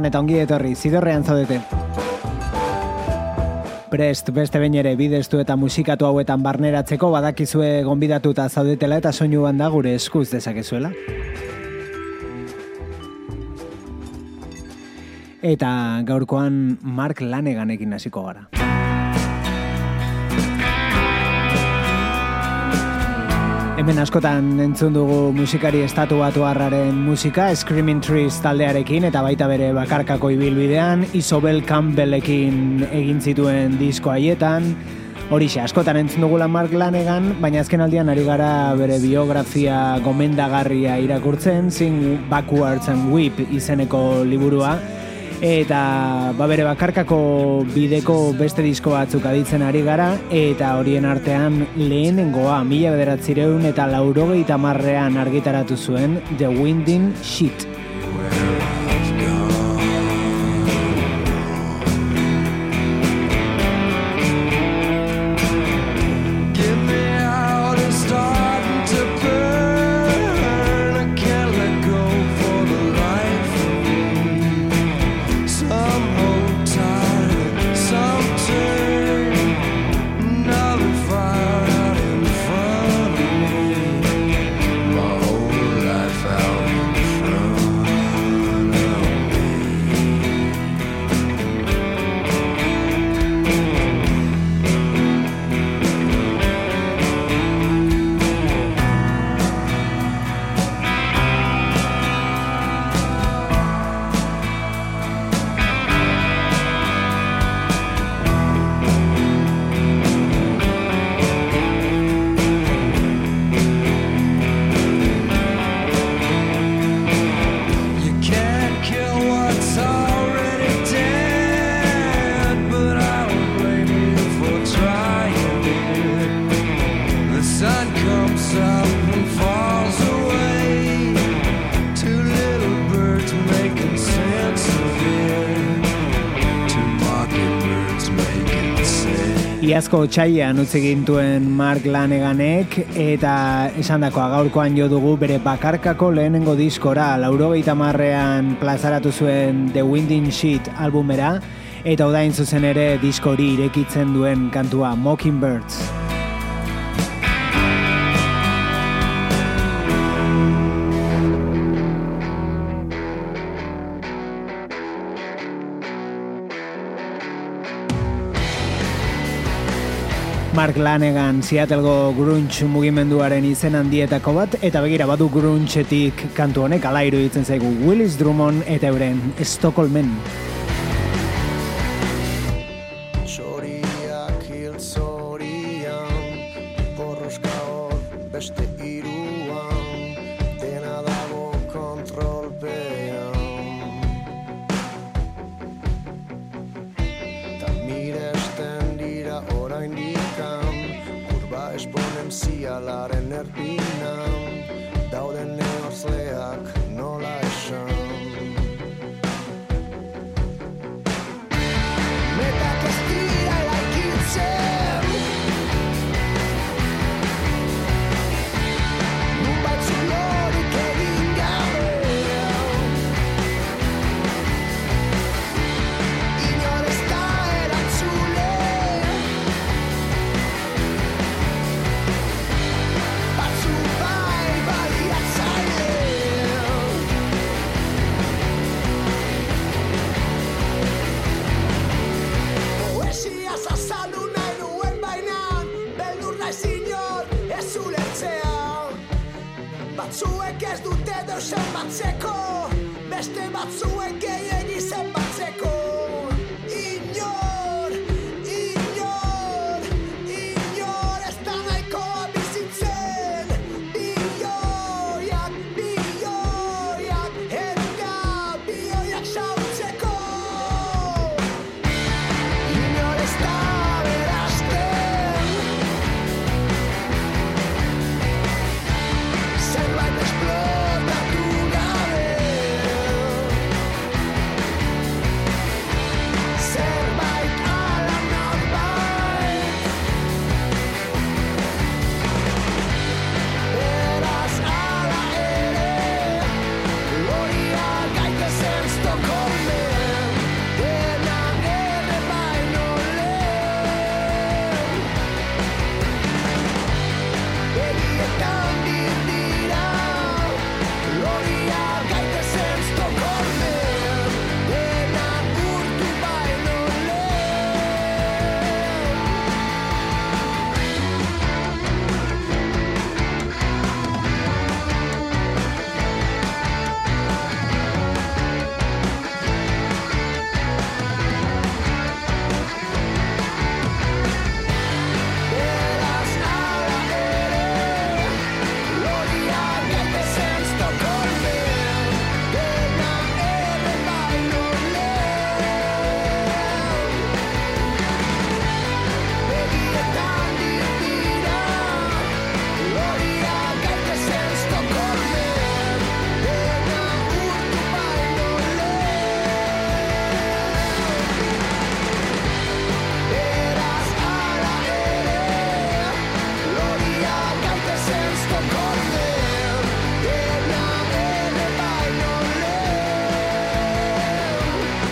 Gabon eta ongi etorri, zidorrean zaudete. Prest, beste bain ere bideztu eta musikatu hauetan barneratzeko badakizue gonbidatuta zaudetela eta soinu da gure eskuz dezakezuela. Eta gaurkoan Mark Laneganekin hasiko gara. Hemen askotan entzun dugu musikari estatu batu harraren musika, Screaming Trees taldearekin, eta baita bere bakarkako ibilbidean, Isobel Campbellekin egin zituen disko haietan, Horixe, askotan entzun dugula Mark Lanegan, baina azken aldian ari gara bere biografia gomendagarria irakurtzen, zin Backwards and Whip izeneko liburua, eta ba bere bakarkako bideko beste disko batzuk aditzen ari gara eta horien artean lehenengoa mila bederatzireun eta laurogeita marrean argitaratu zuen The Winding Sheet. Iazko txaian utzi gintuen Mark Laneganek eta esan dakoa gaurkoan jo dugu bere bakarkako lehenengo diskora laurogeita marrean plazaratu zuen The Winding Sheet albumera eta odain zuzen ere diskori irekitzen duen kantua Mockingbirds. Mark Lanegan Seattlego grunge mugimenduaren izen handietako bat eta begira badu grunchetik kantu honek ala iruditzen zaigu Willis Drummond eta euren Stockholmen.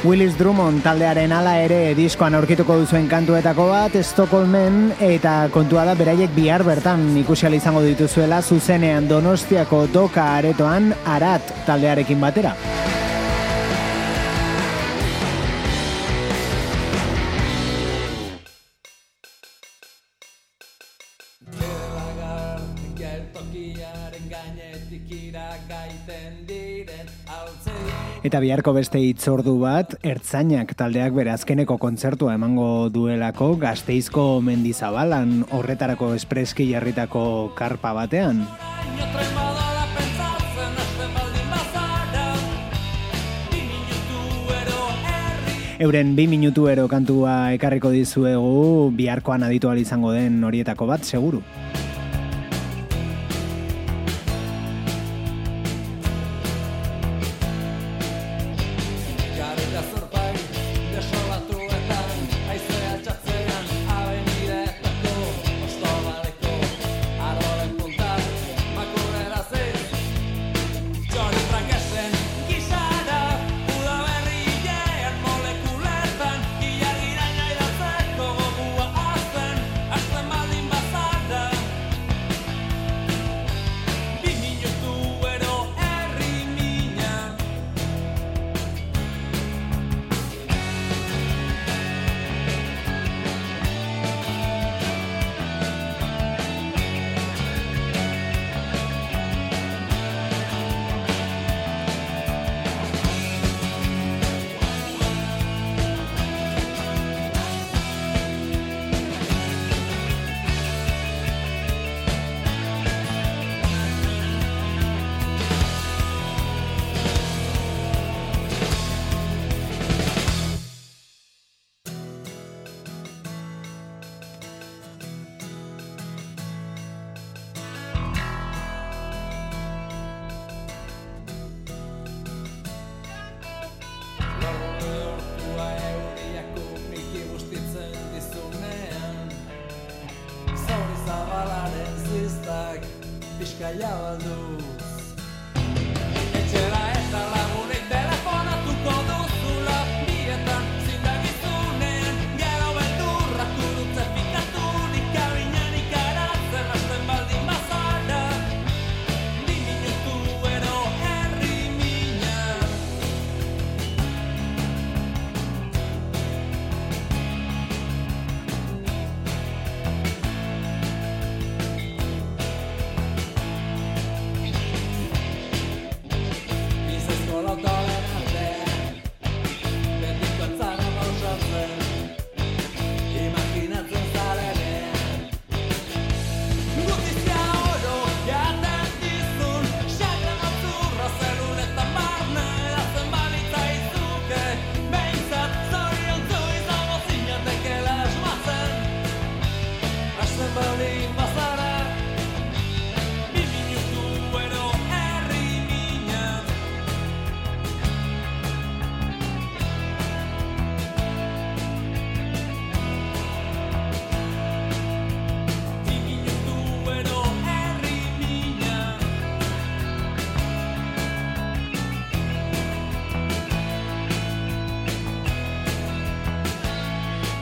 Willis Drummond taldearen ala ere diskoan aurkituko duzuen kantuetako bat Stockholmen eta kontua da beraiek bihar bertan ikusial izango dituzuela zuzenean Donostiako doka aretoan arat taldearekin batera. Eta biharko beste itzordu bat, ertzainak taldeak bere azkeneko kontzertua emango duelako gazteizko mendizabalan horretarako espreski jarritako karpa batean. Euren bi minutu ero kantua ekarriko dizuegu biharkoan aditu izango den horietako bat, seguru.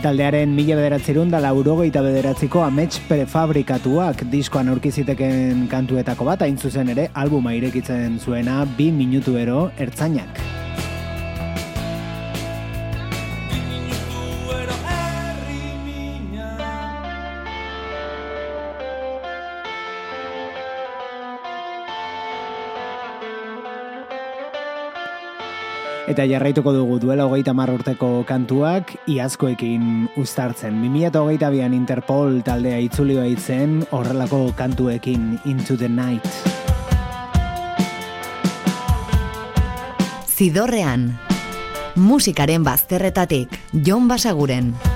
Taldearen mila bederatzerun da laurogeita bederatziko amets prefabrikatuak diskoan aurkiziteken kantuetako bat, hain zuzen ere, albuma irekitzen zuena bi minutu ero ertzainak. Eta jarraituko dugu duela hogeita urteko kantuak iazkoekin ustartzen. 2008 bian Interpol taldea itzulioa itzen horrelako kantuekin Into the Night. Zidorrean, musikaren bazterretatik, Jon Basaguren.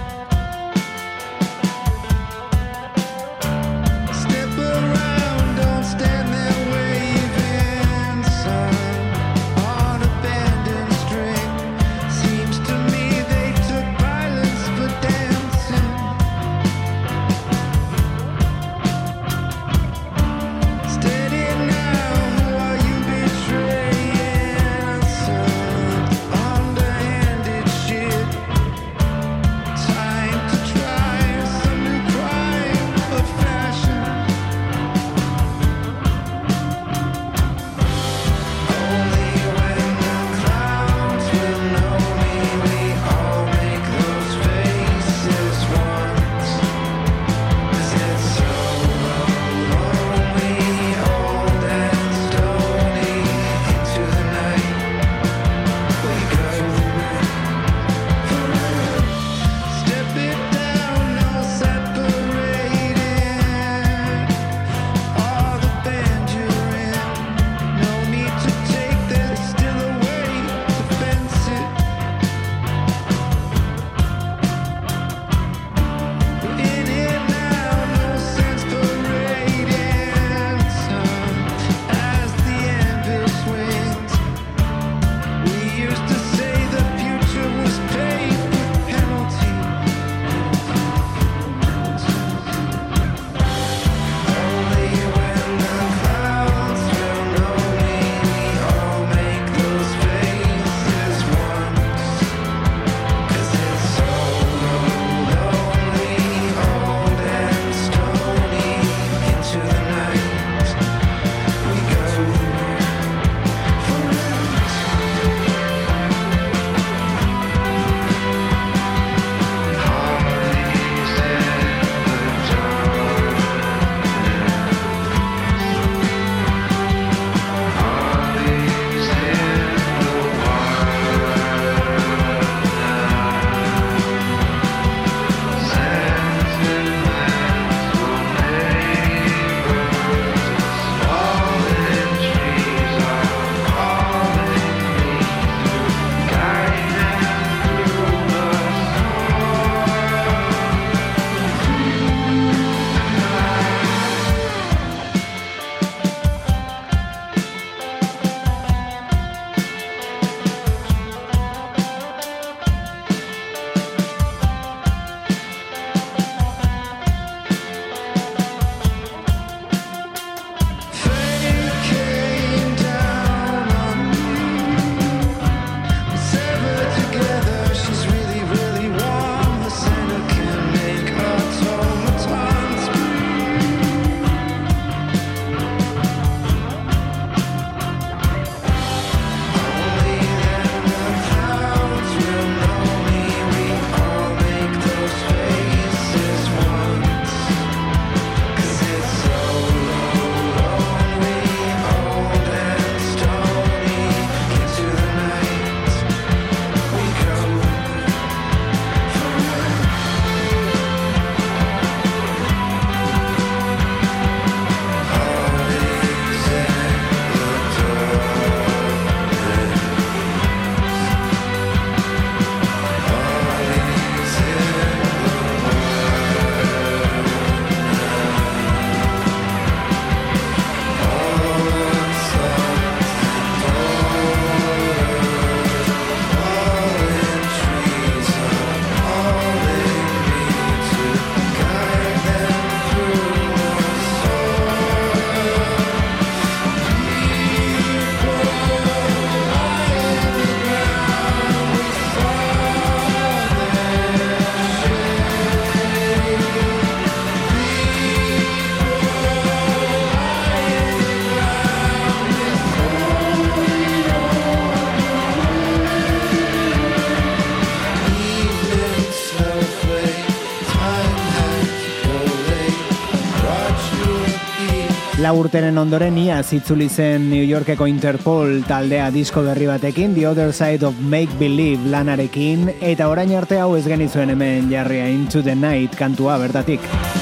Lau urteren ondoren ia zitzuli zen New Yorkeko Interpol taldea disko berri batekin, The Other Side of Make Believe lanarekin, eta orain arte hau ez genizuen hemen jarria Into the Night kantua bertatik.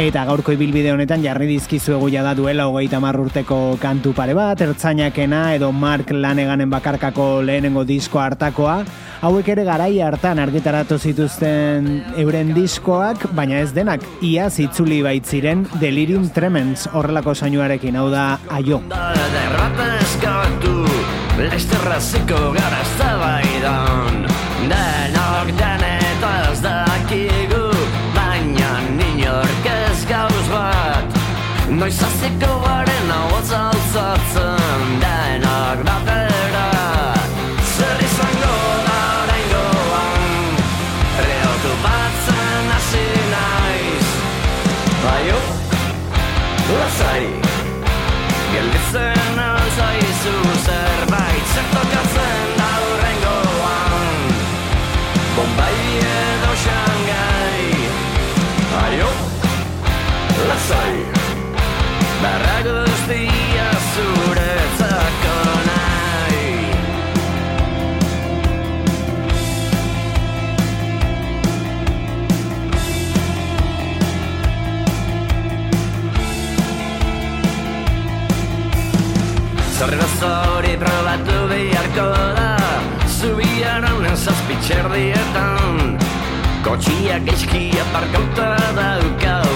Eta gaurko ibilbide honetan jarri dizkizu eguia da duela hogeita urteko kantu pare bat, ertzainakena edo Mark Laneganen bakarkako lehenengo disko hartakoa. Hauek ere garai hartan argitaratu zituzten euren diskoak, baina ez denak, ia zitzuli baitziren Delirium Tremens horrelako sainuarekin, hau da aio. Lesterraziko gara zabaidan Noiz aziko garen hau alzatzen Denak batera Zer izango da orain goan Reotu batzen hasi naiz Baio, lasai Gelditzen alzaizu zerbait Zertokatzen da horren goan Bombay edo Shanghai Aio, lasai Barra guztia zuretzako nahi Zorrera zori probatu beharko da Zubian honen zazpitxerdietan Kotxiak eizkia parkauta daukau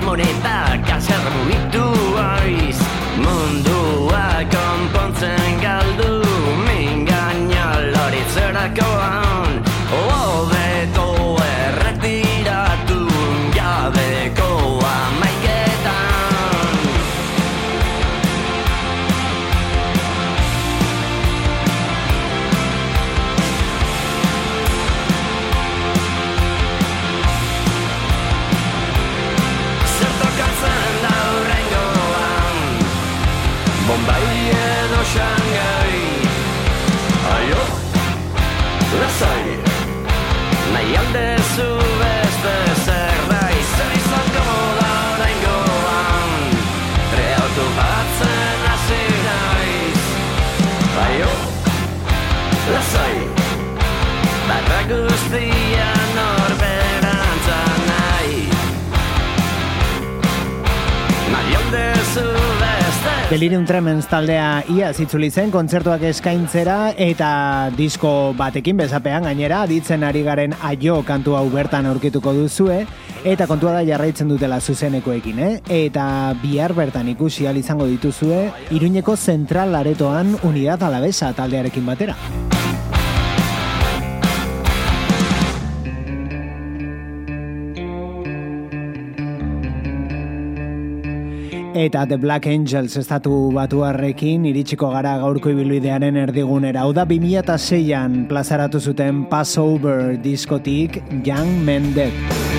Moneta, kazer mugitu aiz Mundua konpontzen galdu Min gaina loritzerakoan Delirium Tremens taldea ia zitzuli zen kontzertuak eskaintzera eta disko batekin bezapean gainera aditzen ari garen aio kantu hau bertan aurkituko duzue eta kontua da jarraitzen dutela zuzenekoekin, eh? Eta bihar bertan ikusi al izango dituzue Iruñeko Zentral Aretoan Unidad Alavesa taldearekin batera. Eta The Black Angels estatu batuarrekin iritsiko gara gaurko ibilbidearen erdigunera. Hau da 2006an plazaratu zuten Passover diskotik Young Men Dead.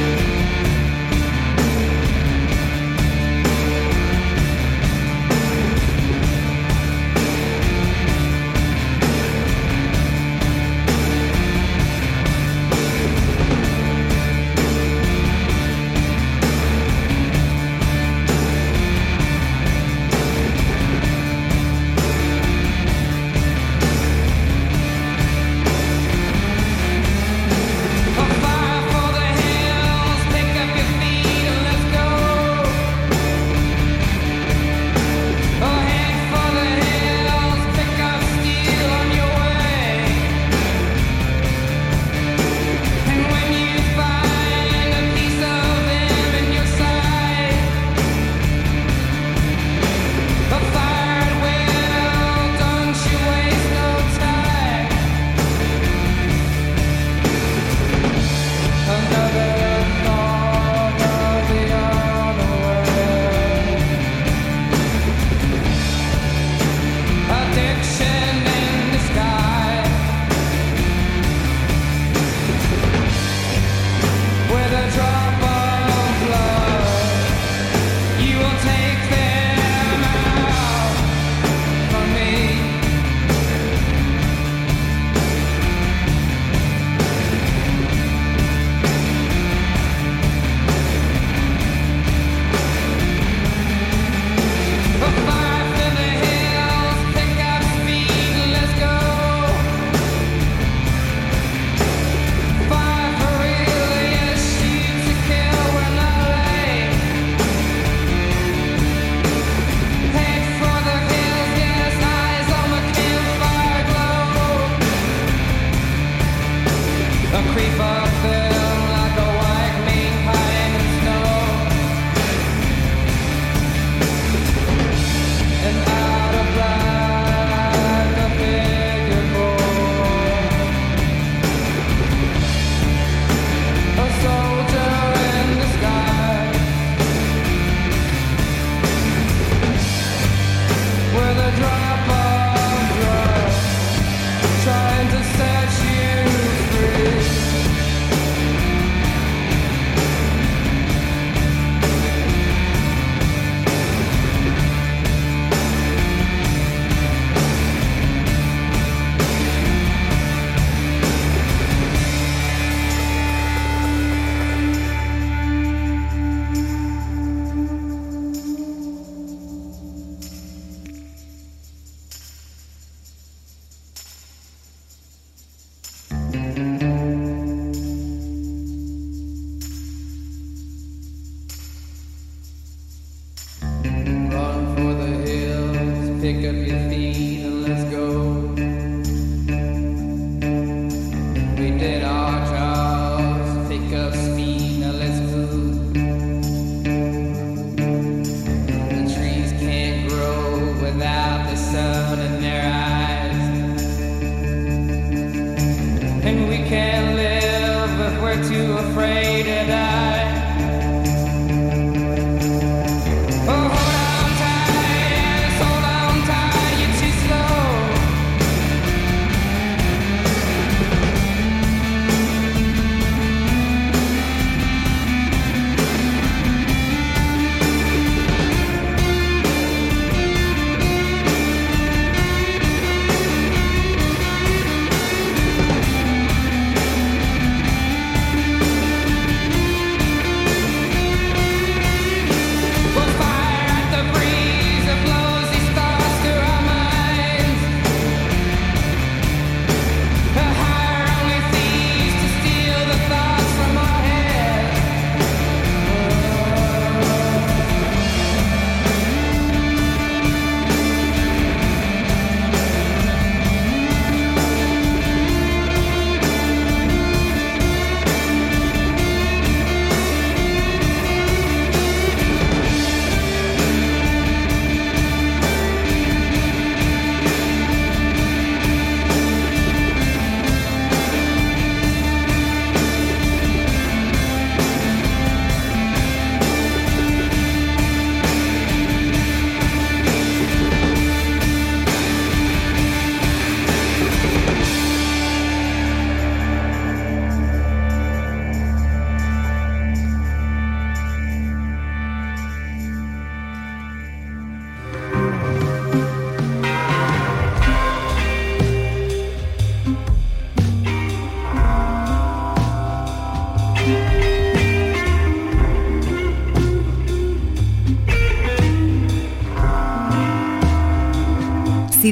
pick up your feet and let's go.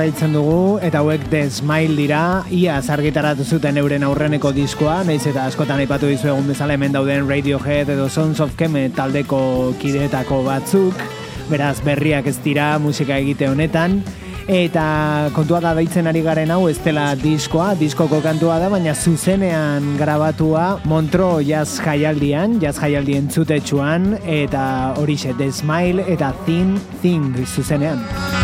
Jarraitzen dugu eta hauek The Smile dira. Ia zargitaratu zuten euren aurreneko diskoa naiz eta askotan aipatu dizu egun bezala hemen dauden Radiohead edo Sons of Kemet taldeko kideetako batzuk. Beraz berriak ez dira musika egite honetan. Eta kontua da daitzen ari garen hau ez dela diskoa, diskoko kantua da baina zuzenean grabatua Montro jazz jaialdian jazz jaialdien zutetxuan eta horixe The Smile eta Thin Thing zuzenean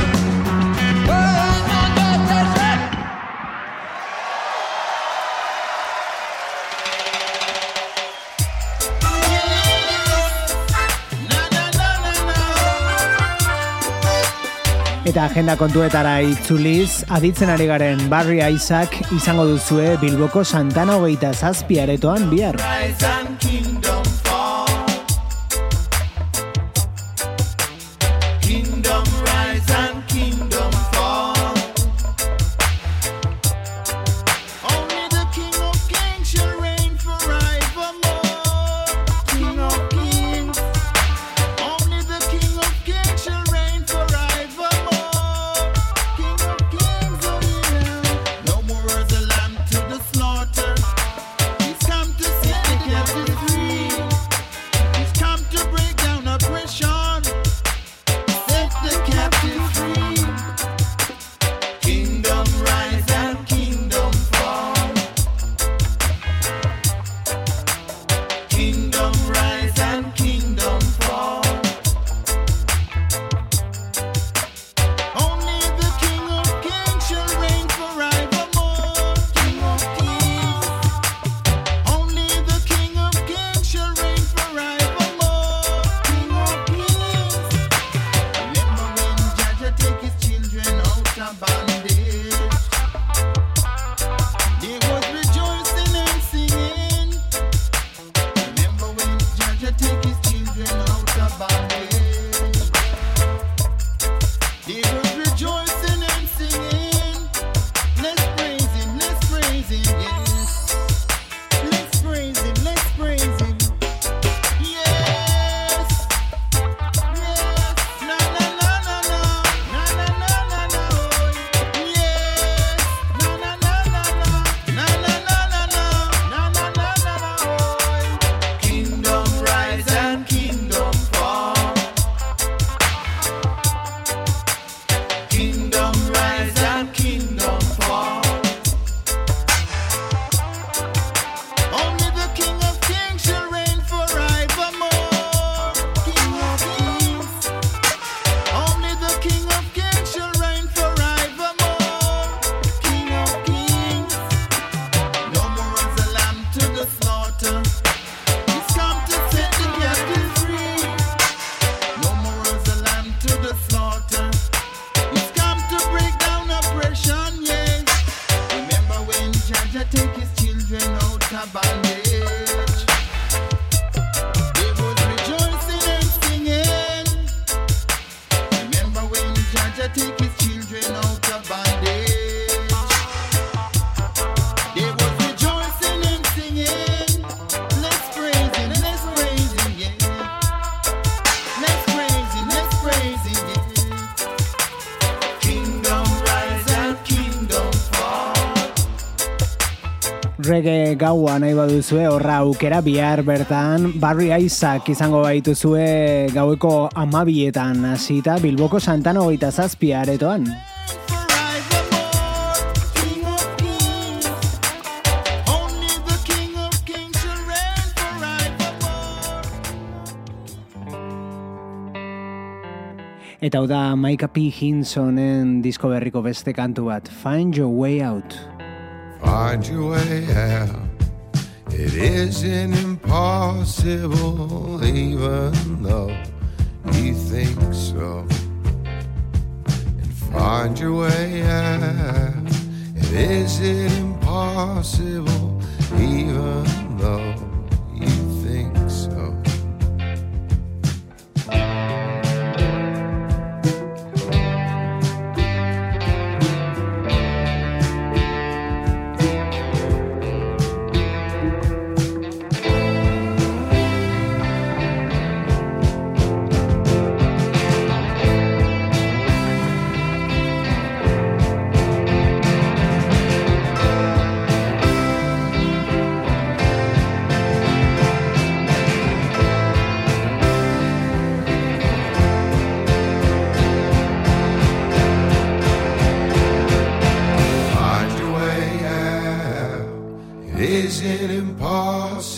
Eta agenda kontuetara itzuliz, aditzen ari garen Barry Isaac izango duzue Bilboko Santana hogeita zazpiaretoan bihar. rege gaua nahi baduzue, horra aukera bihar bertan, Barry Isaac izango baituzue gaueko amabietan, hasita Bilboko Santana hogeita zazpi aretoan. Eta hau da Micah P. Hinsonen disko berriko beste kantu bat, Find Your Way Out. Find your way out. It isn't impossible, even though you think so. And find your way out. It isn't impossible, even though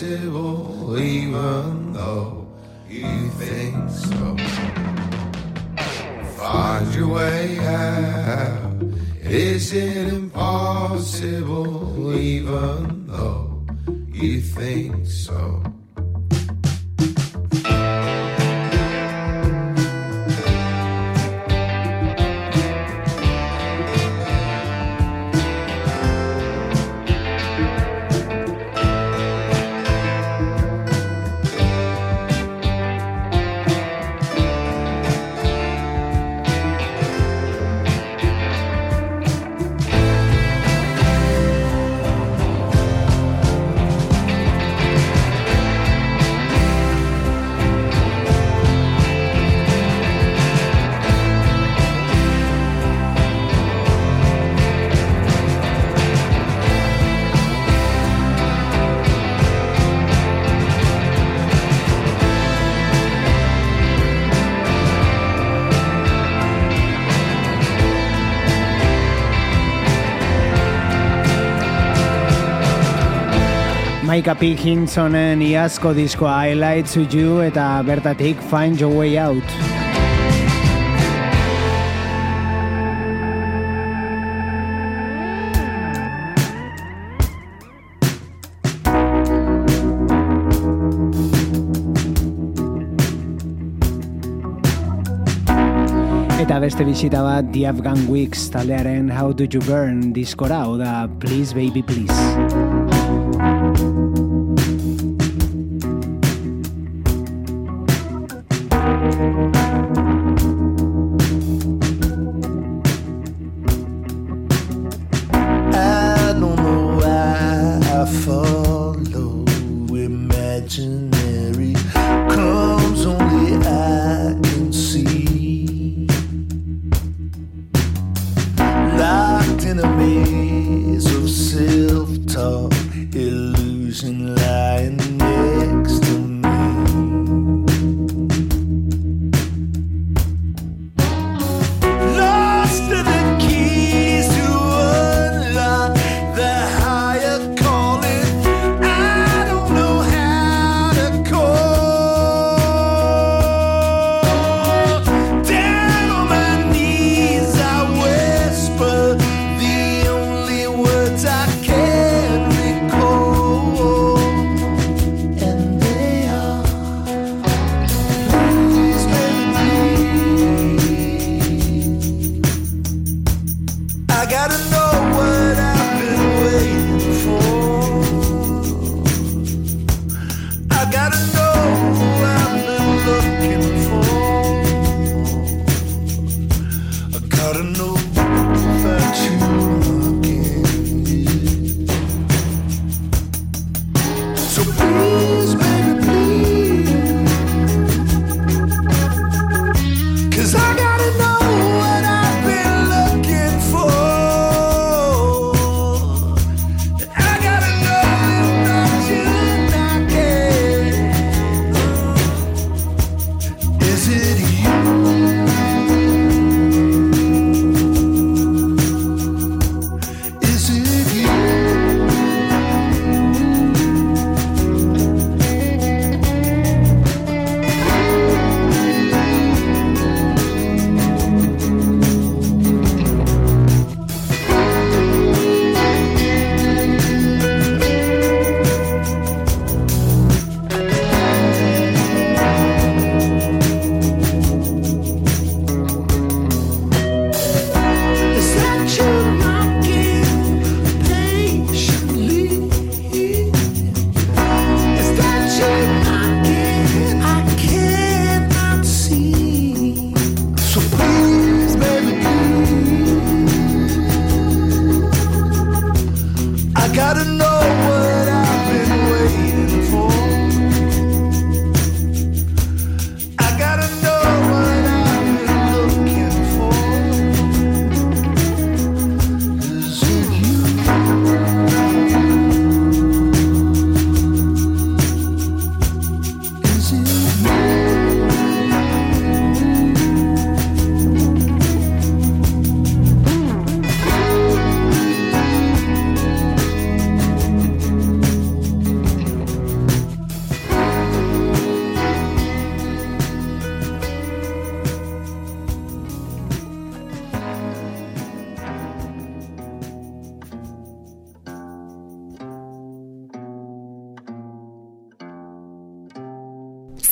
impossible, even though you think so. Find your way out. Is it? P. Hinsonen iazko diskoa Highlights to You eta bertatik Find Your Way Out. Beste bisita bat The Afghan Weeks taldearen How Do You Burn diskora, oda Please Baby Please.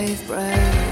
brave, brave.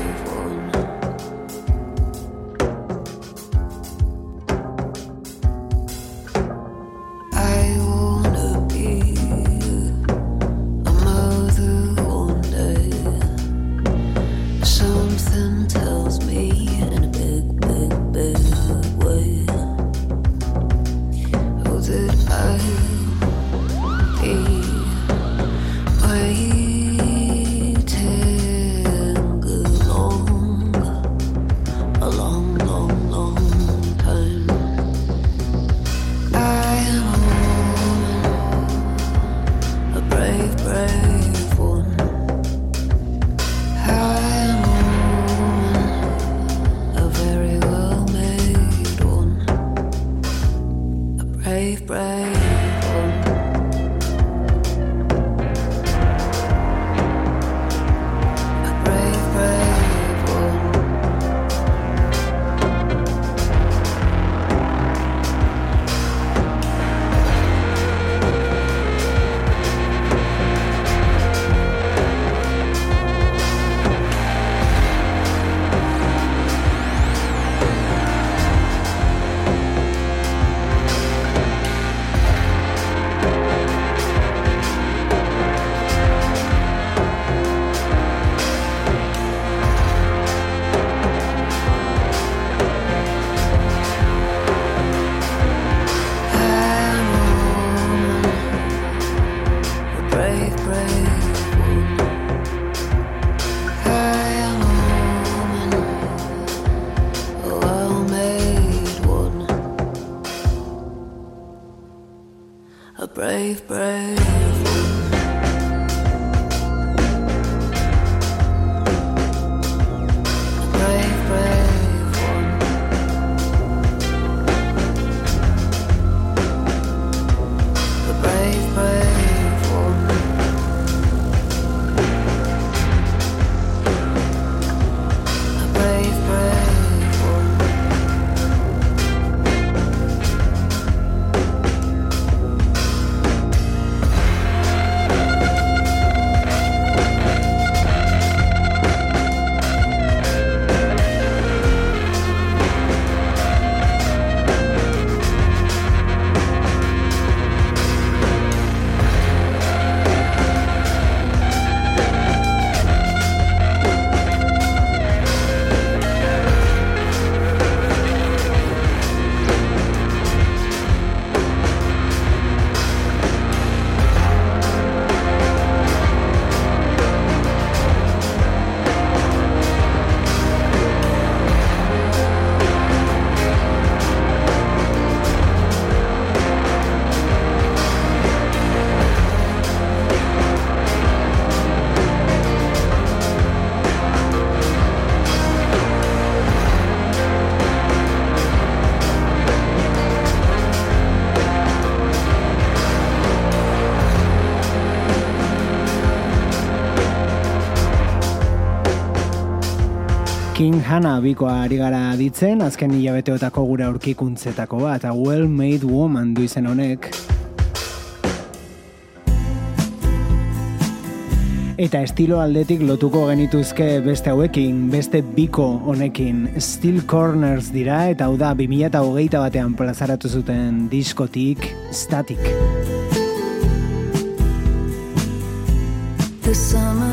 King Hana bikoa ari gara ditzen, azken hilabeteotako gure aurkikuntzetako bat, a well-made woman du izen honek. Eta estilo aldetik lotuko genituzke beste hauekin, beste biko honekin. Steel Corners dira eta hau da 2008 batean plazaratu zuten diskotik Static. The summer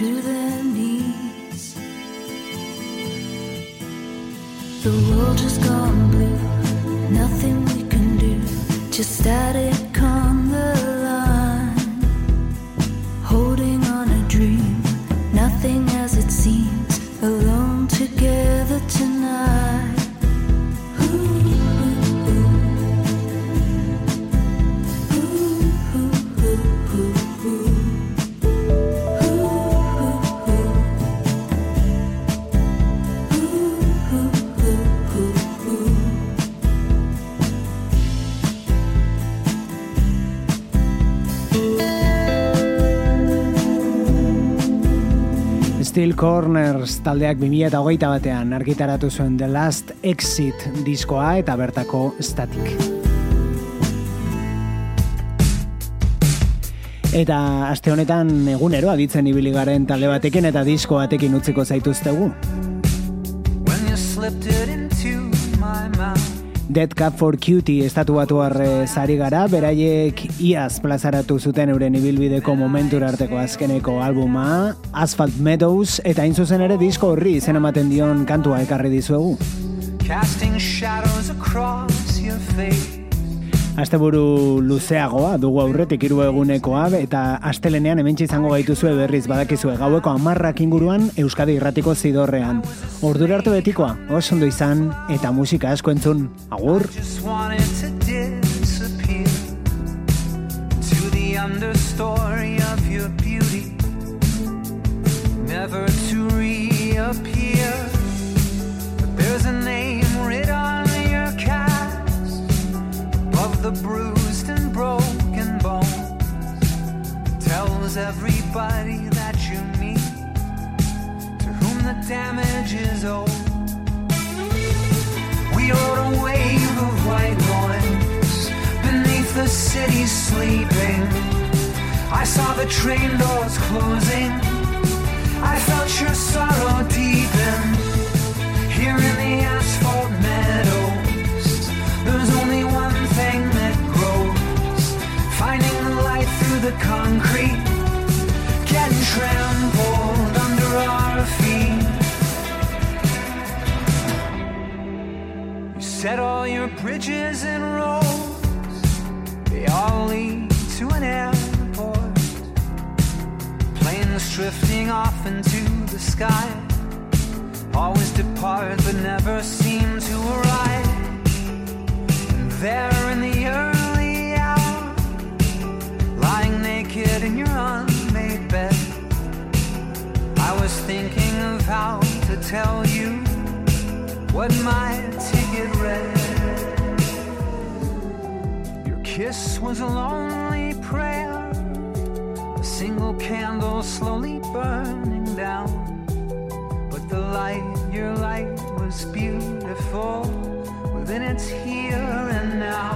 to their knees. The world has gone blue, nothing we can do, just static. Corners taldeak 2008 batean argitaratu zuen The Last Exit diskoa eta bertako Static. Eta aste honetan egunero aditzen ibili garen talde batekin eta disko batekin utziko zaituztegu. Dead Cup for Cutie estatu batu arre zari gara, beraiek iaz plazaratu zuten euren ibilbideko momentur arteko azkeneko albuma, Asphalt Meadows, eta hain zuzen ere disko horri zen ematen dion kantua ekarri dizuegu. Casting shadows across your face Asteburu luzeagoa dugu aurretik hiru egunekoa eta astelenean hementsi izango gaituzue berriz badakizue gaueko 10 inguruan Euskadi Irratiko zidorrean. Ordura arte betikoa, oso ondo izan eta musika asko entzun. Agur. Everybody that you meet to whom the damage is owed. We rode a wave of white noise beneath the city sleeping. I saw the train doors closing. I felt your sorrow deepen here in the asphalt meadows. There's only one thing that grows, finding the light through the concrete, set all your bridges and roads, they all lead to an airport. Planes drifting off into the sky, always depart but never seem to arrive. There in the early hour, lying naked in your unmade bed, thinking of how to tell you what my ticket read. Your kiss was a lonely prayer, a single candle slowly burning down. But the light, your light was beautiful within its here and now.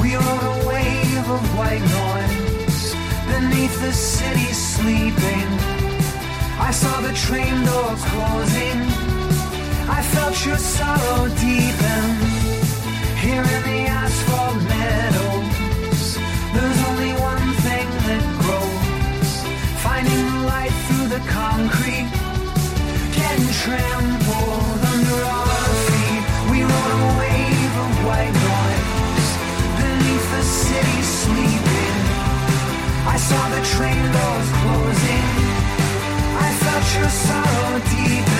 We rode a wave of white noise beneath the city sleeping. I saw the train doors closing. I felt your sorrow deepen here in the asphalt meadows. There's only one thing that grows, finding the light through the concrete, getting trampled under our feet. We rode a wave of white noise beneath the city sleeping. I saw the train doors closing. Your sorrow deep.